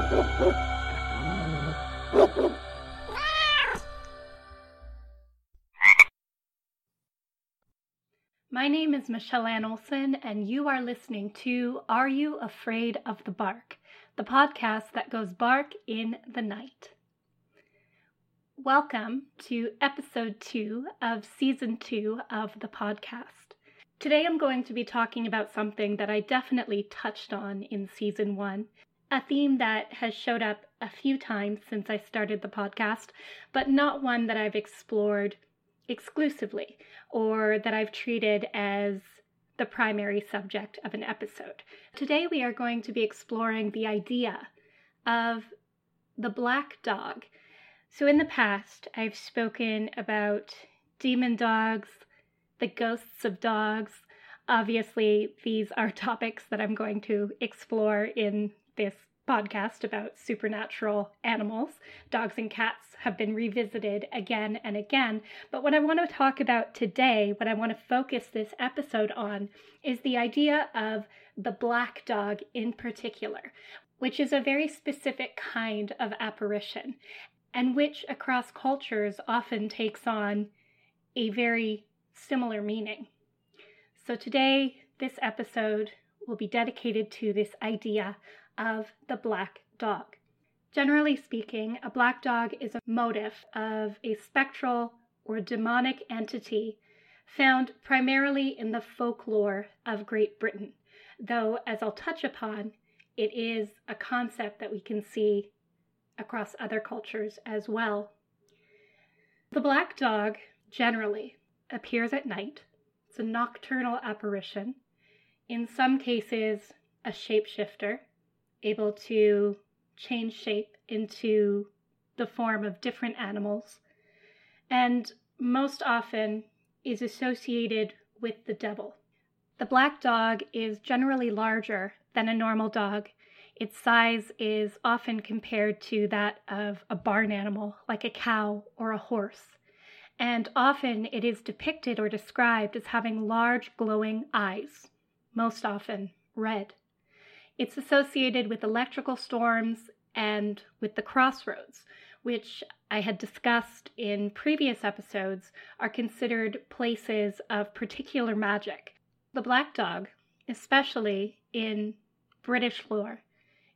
My name is Michelle Ann Olson, and you are listening to Are You Afraid of the Bark, the podcast that goes bark in the night. Welcome to episode two of season two of the podcast. Today I'm going to be talking about something that I definitely touched on in season one, a theme that has showed up a few times since I started the podcast, but not one that I've explored exclusively or that I've treated as the primary subject of an episode. Today we are going to be exploring the idea of the black dog. So, in the past, I've spoken about demon dogs, the ghosts of dogs. Obviously, these are topics that I'm going to explore in this podcast about supernatural animals. Dogs and cats have been revisited again and again. But what I want to talk about today, what I want to focus this episode on, is the idea of the black dog in particular, which is a very specific kind of apparition and which across cultures often takes on a very similar meaning. So today, this episode will be dedicated to this idea of the black dog. Generally speaking, a black dog is a motif of a spectral or demonic entity found primarily in the folklore of Great Britain, though, as I'll touch upon, it is a concept that we can see across other cultures as well. The black dog generally appears at night. It's a nocturnal apparition. In some cases, a shapeshifter, able to change shape into the form of different animals, and most often is associated with the devil. The black dog is generally larger than a normal dog. Its size is often compared to that of a barn animal, like a cow or a horse. And often it is depicted or described as having large glowing eyes, most often red. It's associated with electrical storms and with the crossroads, which I had discussed in previous episodes, are considered places of particular magic. The black dog, especially in British lore,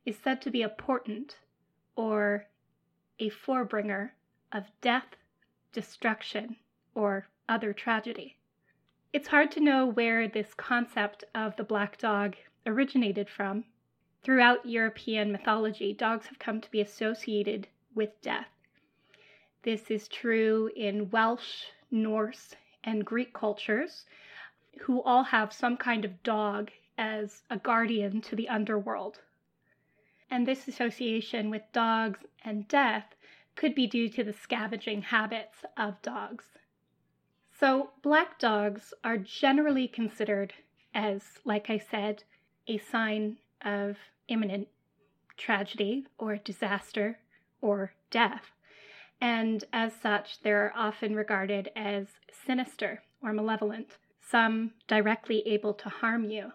is said to be a portent or a forebringer of death, destruction, or other tragedy. It's hard to know where this concept of the black dog originated from, Throughout European mythology, dogs have come to be associated with death. This is true in Welsh, Norse, and Greek cultures, who all have some kind of dog as a guardian to the underworld. And this association with dogs and death could be due to the scavenging habits of dogs. So, black dogs are generally considered as, like I said, a sign of imminent tragedy or disaster or death. And as such, they're often regarded as sinister or malevolent, some directly able to harm you.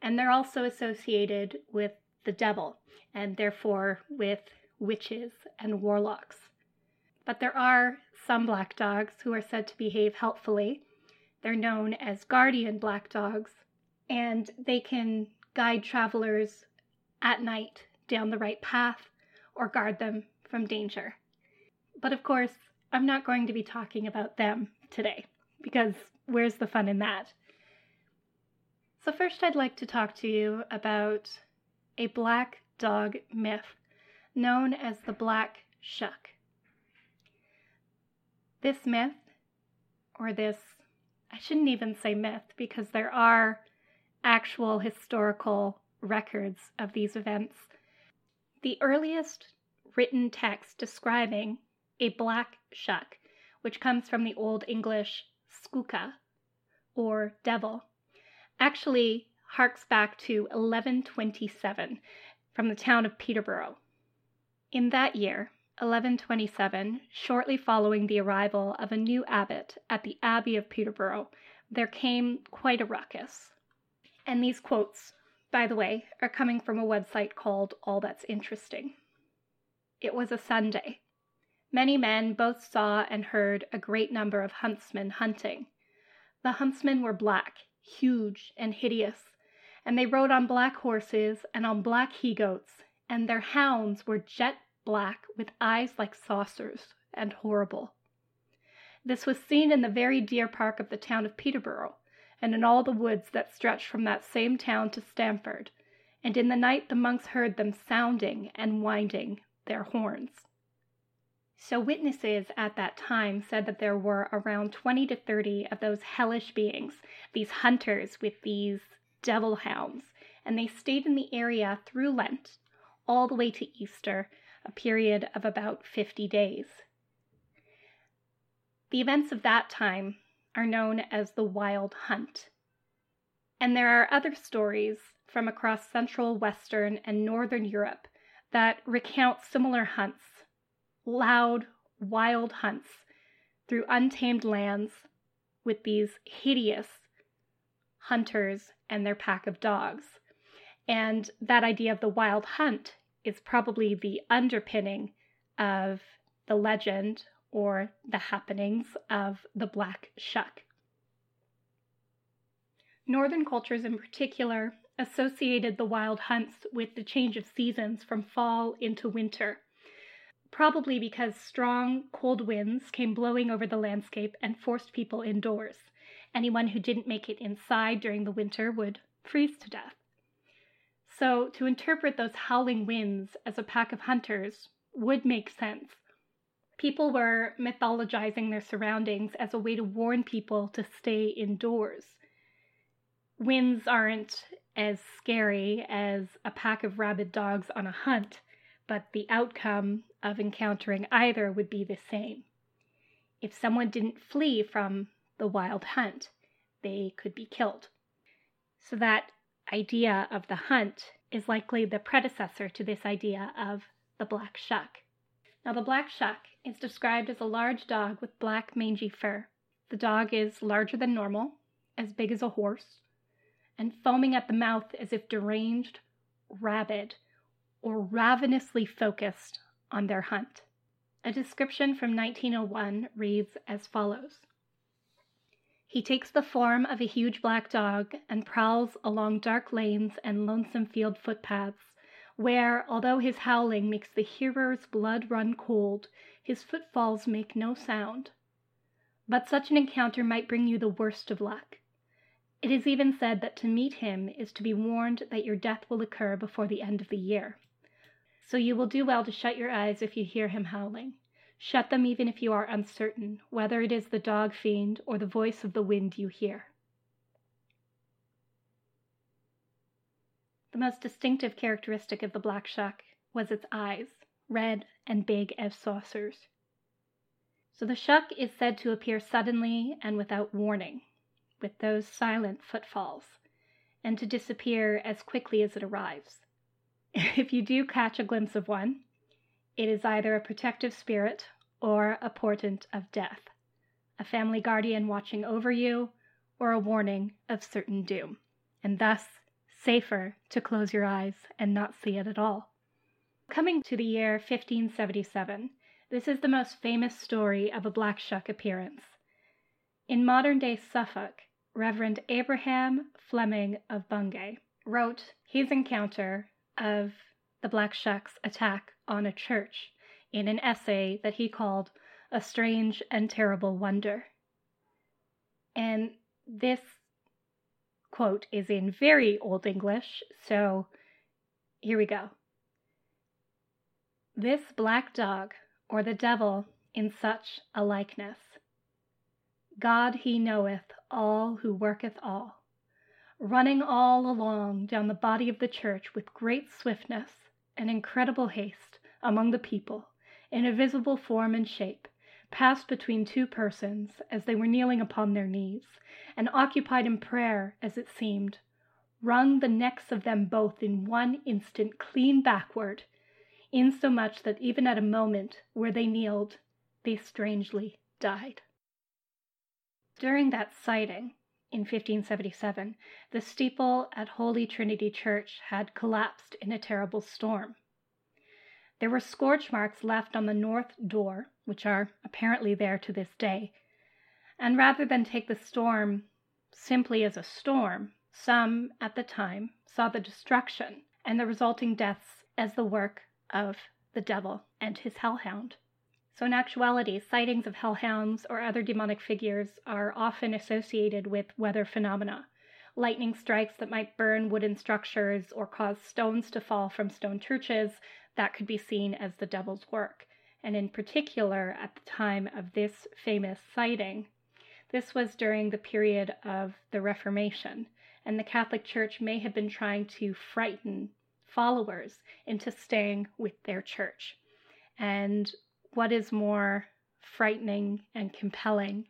And they're also associated with the devil and therefore with witches and warlocks. But there are some black dogs who are said to behave helpfully. They're known as guardian black dogs, and they can guide travelers at night down the right path or guard them from danger. But of course, I'm not going to be talking about them today because where's the fun in that? So, first, I'd like to talk to you about a black dog myth known as the Black Shuck. This myth, or this, I shouldn't even say myth because there are actual historical records of these events. The earliest written text describing a black shuck, which comes from the Old English scucca, or devil, actually harks back to 1127 from the town of Peterborough. In that year, 1127, shortly following the arrival of a new abbot at the Abbey of Peterborough, there came quite a ruckus. And these quotes by the way, are coming from a website called All That's Interesting. It was a Sunday. Many men both saw and heard a great number of huntsmen hunting. The huntsmen were black, huge, and hideous, and they rode on black horses and on black he goats, and their hounds were jet black with eyes like saucers and horrible. This was seen in the very deer park of the town of Peterborough, and in all the woods that stretched from that same town to Stamford, and in the night the monks heard them sounding and winding their horns. So, witnesses at that time said that there were around 20 to 30 of those hellish beings, these hunters with these devil hounds, and they stayed in the area through Lent, all the way to Easter, a period of about 50 days. The events of that time are known as the Wild Hunt. And there are other stories from across Central, Western, and Northern Europe that recount similar hunts loud, wild hunts through untamed lands with these hideous hunters and their pack of dogs. And that idea of the wild hunt is probably the underpinning of the legend or the happenings of the Black Shuck. Northern cultures, in particular, associated the wild hunts with the change of seasons from fall into winter probably because strong, cold winds came blowing over the landscape and forced people indoors. Anyone who didn't make it inside during the winter would freeze to death. So, to interpret those howling winds as a pack of hunters would make sense. People were mythologizing their surroundings as a way to warn people to stay indoors. Winds aren't as scary as a pack of rabid dogs on a hunt, but the outcome of encountering either would be the same. If someone didn't flee from the wild hunt, they could be killed. So, that idea of the hunt is likely the predecessor to this idea of the black shuck. Now, the black shuck is described as a large dog with black mangy fur. The dog is larger than normal, as big as a horse, and foaming at the mouth as if deranged, rabid, or ravenously focused on their hunt. A description from 1901 reads as follows He takes the form of a huge black dog and prowls along dark lanes and lonesome field footpaths, where, although his howling makes the hearer's blood run cold, his footfalls make no sound. But such an encounter might bring you the worst of luck. It is even said that to meet him is to be warned that your death will occur before the end of the year. So you will do well to shut your eyes if you hear him howling. Shut them even if you are uncertain whether it is the dog fiend or the voice of the wind you hear. The most distinctive characteristic of the black shuck was its eyes, red and big as saucers. So the shuck is said to appear suddenly and without warning, with those silent footfalls, and to disappear as quickly as it arrives. If you do catch a glimpse of one, it is either a protective spirit or a portent of death, a family guardian watching over you, or a warning of certain doom, and thus safer to close your eyes and not see it at all. Coming to the year 1577, this is the most famous story of a black shuck appearance. In modern day Suffolk, Reverend Abraham Fleming of Bungay wrote his encounter of the Black Shuck's attack on a church in an essay that he called A Strange and Terrible Wonder. And this quote is in very Old English, so here we go. This black dog, or the devil, in such a likeness. God he knoweth all who worketh all running all along down the body of the church with great swiftness and incredible haste among the people, in a visible form and shape, passed between two persons as they were kneeling upon their knees, and occupied in prayer, as it seemed, wrung the necks of them both in one instant clean backward, insomuch that even at a moment where they kneeled, they strangely died. During that sighting, in 1577, the steeple at Holy Trinity Church had collapsed in a terrible storm. There were scorch marks left on the north door, which are apparently there to this day. And rather than take the storm simply as a storm, some at the time saw the destruction and the resulting deaths as the work of the devil and his hellhound. So, in actuality, sightings of hellhounds or other demonic figures are often associated with weather phenomena. Lightning strikes that might burn wooden structures or cause stones to fall from stone churches that could be seen as the devil's work. And in particular, at the time of this famous sighting, this was during the period of the Reformation, and the Catholic Church may have been trying to frighten followers into staying with their church. And what is more frightening and compelling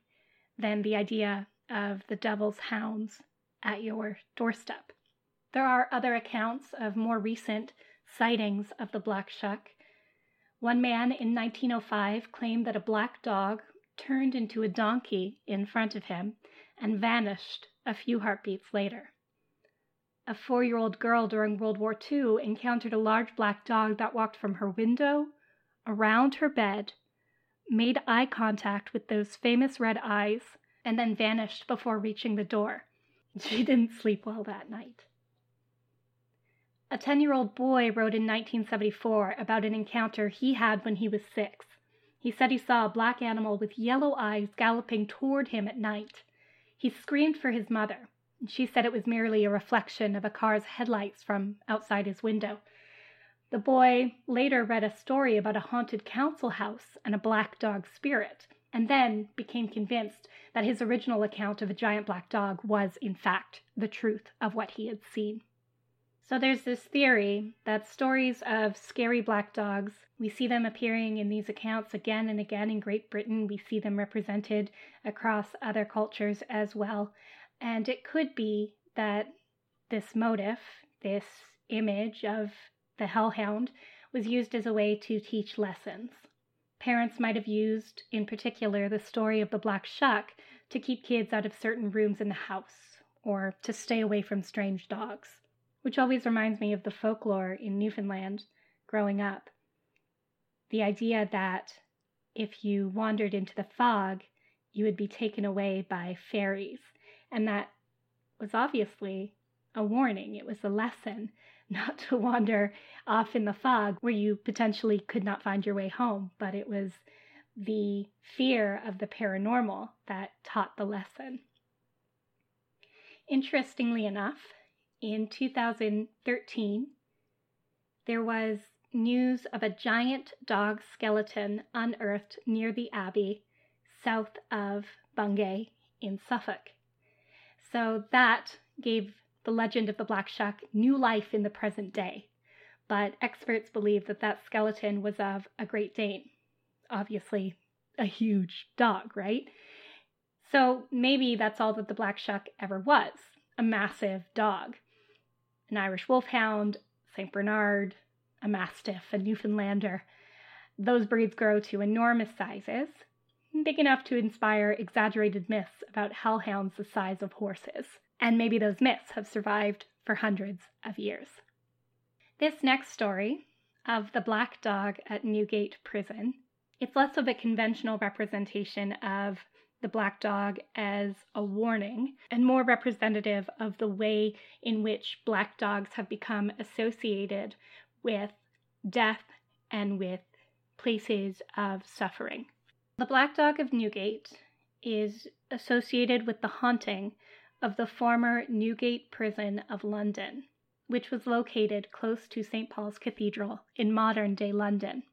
than the idea of the devil's hounds at your doorstep? There are other accounts of more recent sightings of the black shuck. One man in 1905 claimed that a black dog turned into a donkey in front of him and vanished a few heartbeats later. A four year old girl during World War II encountered a large black dog that walked from her window around her bed, made eye contact with those famous red eyes, and then vanished before reaching the door. She didn't sleep well that night. A 10 year old boy wrote in 1974 about an encounter he had when he was six. He said he saw a black animal with yellow eyes galloping toward him at night. He screamed for his mother. And she said it was merely a reflection of a car's headlights from outside his window. The boy later read a story about a haunted council house and a black dog spirit, and then became convinced that his original account of a giant black dog was, in fact, the truth of what he had seen. So there's this theory that stories of scary black dogs, we see them appearing in these accounts again and again in Great Britain. We see them represented across other cultures as well. And it could be that this motif, this image of the hellhound, was used as a way to teach lessons. Parents might have used, in particular, the story of the black shuck to keep kids out of certain rooms in the house or to stay away from strange dogs, which always reminds me of the folklore in Newfoundland growing up. The idea that if you wandered into the fog, you would be taken away by fairies, and that was obviously a warning, it was a lesson not to wander off in the fog where you potentially could not find your way home, but it was the fear of the paranormal that taught the lesson. Interestingly enough, in 2013, there was news of a giant dog skeleton unearthed near the Abbey, south of Bungay in Suffolk. So that gave the legend of the Black Shuck new life in the present day, but experts believe that that skeleton was of a Great Dane. Obviously, a huge dog, right? So maybe that's all that the Black Shuck ever was a massive dog. An Irish Wolfhound, St. Bernard, a Mastiff, a Newfoundlander. Those breeds grow to enormous sizes, big enough to inspire exaggerated myths about hellhounds the size of horses and maybe those myths have survived for hundreds of years. This next story of the black dog at Newgate Prison, it's less of a conventional representation of the black dog as a warning and more representative of the way in which black dogs have become associated with death and with places of suffering. The Black Dog of Newgate is associated with the haunting of the former Newgate Prison of London, which was located close to St. Paul's Cathedral in modern day London.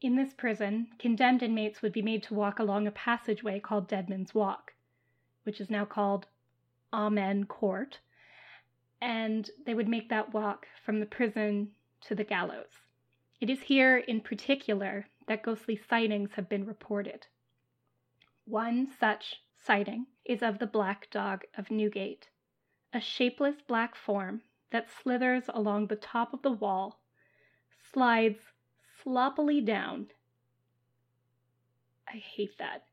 In this prison, condemned inmates would be made to walk along a passageway called Deadman's Walk, which is now called Amen Court, and they would make that walk from the prison to the gallows. It is here in particular that ghostly sightings have been reported. One such sighting is of the black dog of Newgate, a shapeless black form that slithers along the top of the wall, slides sloppily down. I hate that.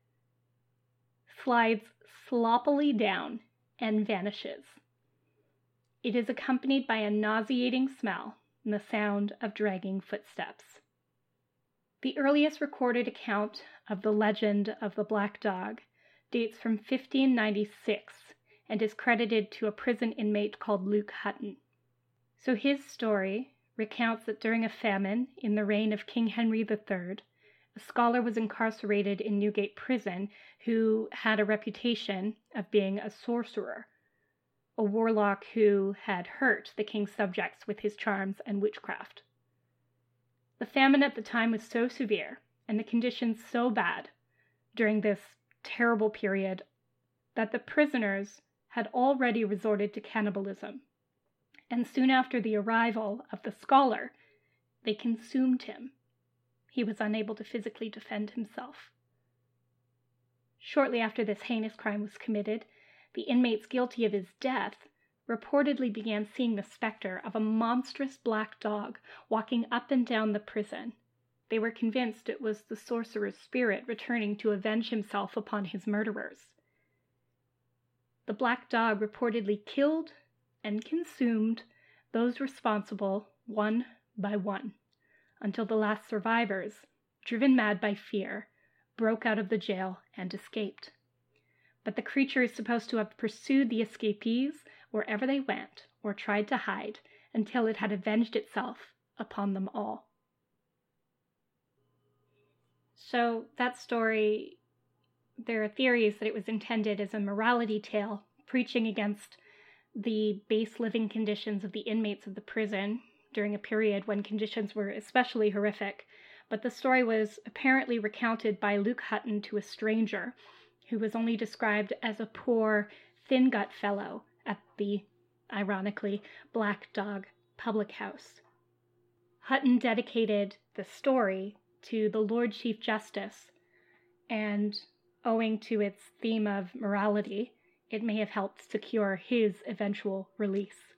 slides sloppily down and vanishes. It is accompanied by a nauseating smell and the sound of dragging footsteps. The earliest recorded account of the legend of the Black Dog dates from 1596 and is credited to a prison inmate called Luke Hutton. So his story recounts that during a famine in the reign of King Henry III, a scholar was incarcerated in Newgate Prison who had a reputation of being a sorcerer, a warlock who had hurt the king's subjects with his charms and witchcraft. The famine at the time was so severe and the conditions so bad during this terrible period that the prisoners had already resorted to cannibalism. And soon after the arrival of the scholar, they consumed him he was unable to physically defend himself. Shortly after this heinous crime was committed, the inmates guilty of his death reportedly began seeing the specter of a monstrous black dog walking up and down the prison. They were convinced it was the sorcerer's spirit returning to avenge himself upon his murderers. The black dog reportedly killed and consumed those responsible one by one until the last survivors, driven mad by fear, broke out of the jail and escaped. But the creature is supposed to have pursued the escapees wherever they went or tried to hide until it had avenged itself upon them all. So, that story, there are theories that it was intended as a morality tale, preaching against the base living conditions of the inmates of the prison during a period when conditions were especially horrific, but the story was apparently recounted by Luke Hutton to a stranger, who was only described as a poor, thin gut fellow at the, ironically, Black Dog public house. Hutton dedicated the story to the Lord Chief Justice, and owing to its theme of morality, it may have helped secure his eventual release.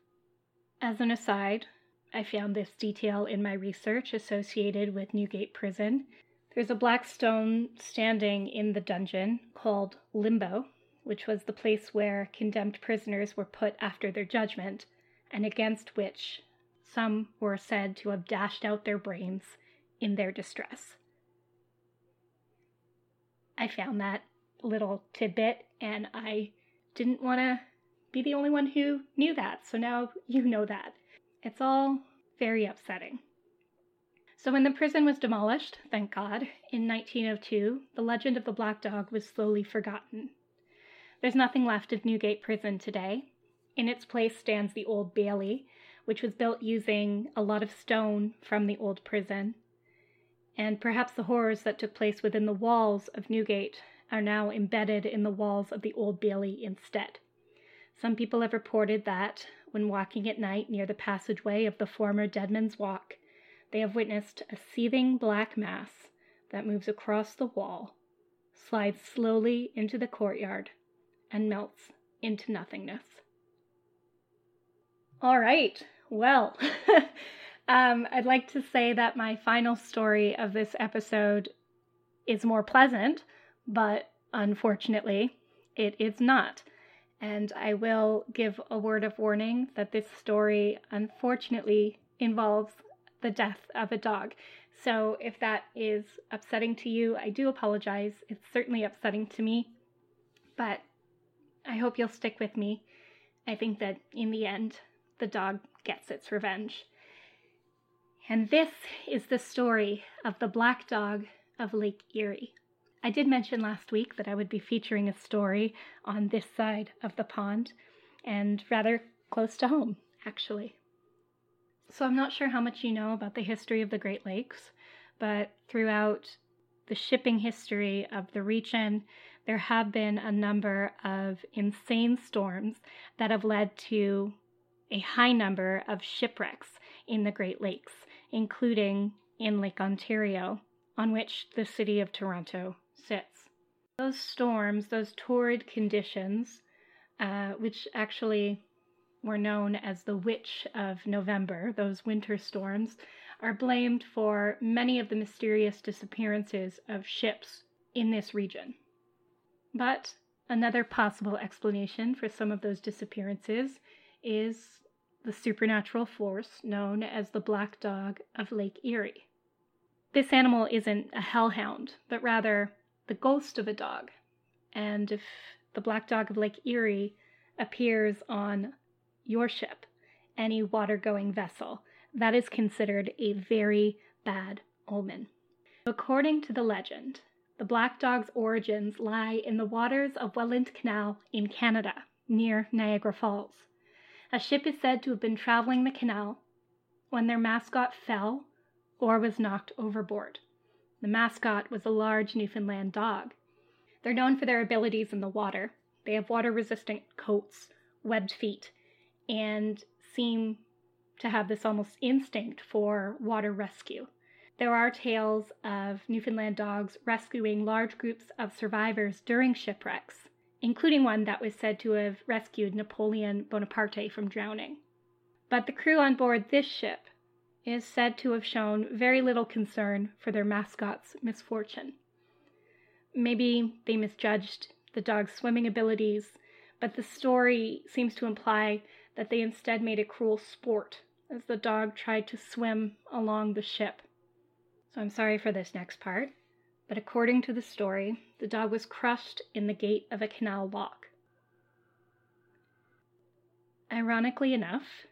As an aside, I found this detail in my research associated with Newgate Prison. There's a black stone standing in the dungeon called Limbo, which was the place where condemned prisoners were put after their judgment, and against which some were said to have dashed out their brains in their distress. I found that little tidbit and I didn't want to be the only one who knew that, so now you know that. It's all very upsetting. So, when the prison was demolished, thank God, in 1902, the legend of the Black Dog was slowly forgotten. There's nothing left of Newgate Prison today. In its place stands the Old Bailey, which was built using a lot of stone from the old prison. And perhaps the horrors that took place within the walls of Newgate are now embedded in the walls of the Old Bailey instead. Some people have reported that when walking at night near the passageway of the former Deadman's Walk, they have witnessed a seething black mass that moves across the wall, slides slowly into the courtyard, and melts into nothingness. All right, well, um, I'd like to say that my final story of this episode is more pleasant, but unfortunately, it is not. And I will give a word of warning that this story unfortunately involves the death of a dog. So if that is upsetting to you, I do apologize. It's certainly upsetting to me, but I hope you'll stick with me. I think that in the end, the dog gets its revenge. And this is the story of the black dog of Lake Erie. I did mention last week that I would be featuring a story on this side of the pond, and rather close to home, actually. So I'm not sure how much you know about the history of the Great Lakes, but throughout the shipping history of the region, there have been a number of insane storms that have led to a high number of shipwrecks in the Great Lakes, including in Lake Ontario, on which the city of Toronto sits. Those storms, those torrid conditions, uh, which actually were known as the Witch of November, those winter storms, are blamed for many of the mysterious disappearances of ships in this region. But Another possible explanation for some of those disappearances is the supernatural force known as the black dog of Lake Erie. This animal isn't a hellhound, but rather the ghost of a dog. And if the black dog of Lake Erie appears on your ship, any water going vessel, that is considered a very bad omen. According to the legend, the black dog's origins lie in the waters of Welland Canal in Canada, near Niagara Falls. A ship is said to have been traveling the canal when their mascot fell or was knocked overboard. The mascot was a large Newfoundland dog. They're known for their abilities in the water. They have water resistant coats, webbed feet, and seem to have this almost instinct for water rescue. There are tales of Newfoundland dogs rescuing large groups of survivors during shipwrecks, including one that was said to have rescued Napoleon Bonaparte from drowning. But the crew on board this ship is said to have shown very little concern for their mascot's misfortune. Maybe they misjudged the dog's swimming abilities, but the story seems to imply that they instead made a cruel sport as the dog tried to swim along the ship. So I'm sorry for this next part, but according to the story, the dog was crushed in the gate of a canal lock. Ironically enough,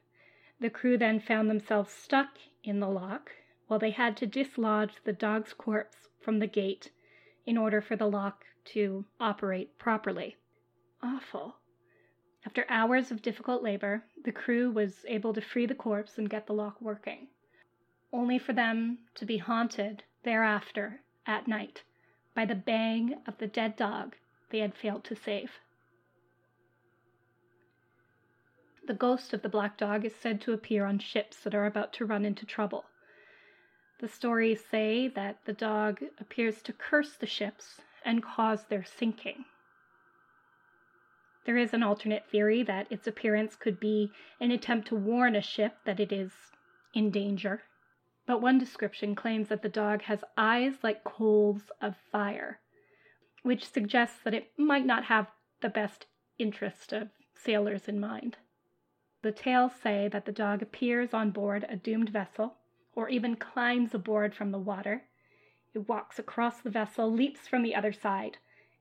the crew then found themselves stuck in the lock while they had to dislodge the dog's corpse from the gate in order for the lock to operate properly. Awful. After hours of difficult labor, the crew was able to free the corpse and get the lock working only for them to be haunted thereafter at night by the bang of the dead dog they had failed to save. The ghost of the black dog is said to appear on ships that are about to run into trouble. The stories say that the dog appears to curse the ships and cause their sinking. There is an alternate theory that its appearance could be an attempt to warn a ship that it is in danger but one description claims that the dog has eyes like coals of fire, which suggests that it might not have the best interest of sailors in mind. The tales say that the dog appears on board a doomed vessel, or even climbs aboard from the water. It walks across the vessel, leaps from the other side,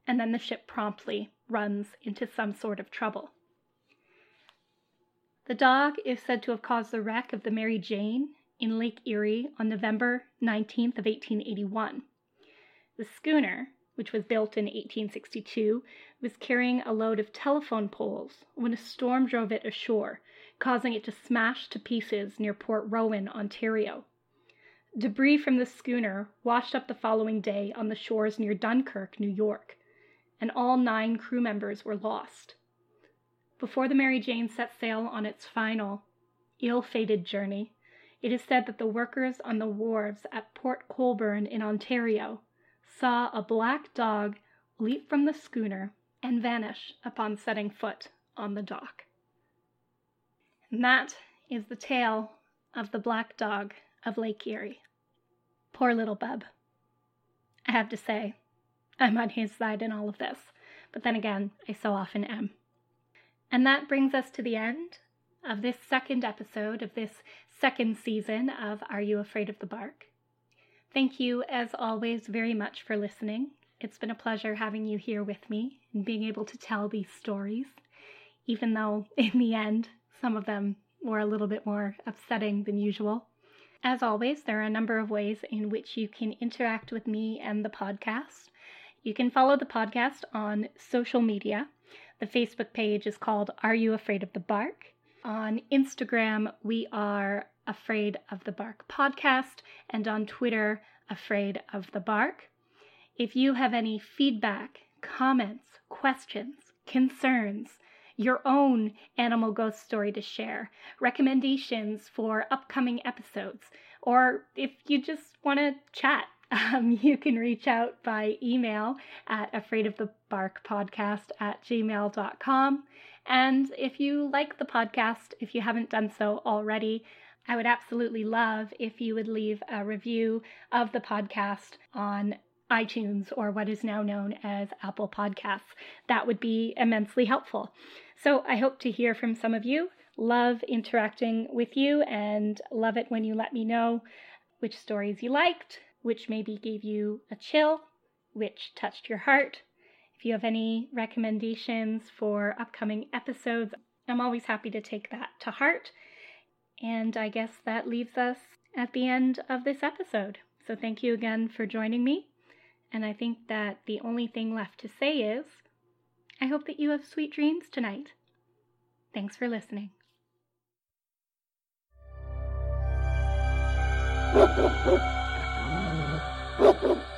and then the ship promptly runs into some sort of trouble. The dog is said to have caused the wreck of the Mary Jane in Lake Erie on November 19th of 1881. The schooner, which was built in 1862, was carrying a load of telephone poles when a storm drove it ashore, causing it to smash to pieces near Port Rowan, Ontario. Debris from the schooner washed up the following day on the shores near Dunkirk, New York, and all nine crew members were lost. Before the Mary Jane set sail on its final, ill fated journey, it is said that the workers on the wharves at Port Colborne in Ontario saw a black dog leap from the schooner and vanish upon setting foot on the dock. And that is the tale of the black dog of Lake Erie. Poor little bub. I have to say, I'm on his side in all of this, but then again, I so often am. And that brings us to the end of this second episode of this second season of Are You Afraid of the Bark? Thank you, as always, very much for listening. It's been a pleasure having you here with me and being able to tell these stories, even though in the end, some of them were a little bit more upsetting than usual. As always, there are a number of ways in which you can interact with me and the podcast. You can follow the podcast on social media. The Facebook page is called Are You Afraid of the Bark? On Instagram, we are Afraid of the Bark Podcast, and on Twitter, Afraid of the Bark. If you have any feedback, comments, questions, concerns, your own animal ghost story to share, recommendations for upcoming episodes, or if you just want to chat, um, you can reach out by email at afraidofthebarkpodcast at gmail.com. And if you like the podcast, if you haven't done so already, I would absolutely love if you would leave a review of the podcast on iTunes or what is now known as Apple Podcasts. That would be immensely helpful. So I hope to hear from some of you. Love interacting with you and love it when you let me know which stories you liked, which maybe gave you a chill, which touched your heart. If you have any recommendations for upcoming episodes, I'm always happy to take that to heart. And I guess that leaves us at the end of this episode. So thank you again for joining me. And I think that the only thing left to say is I hope that you have sweet dreams tonight. Thanks for listening.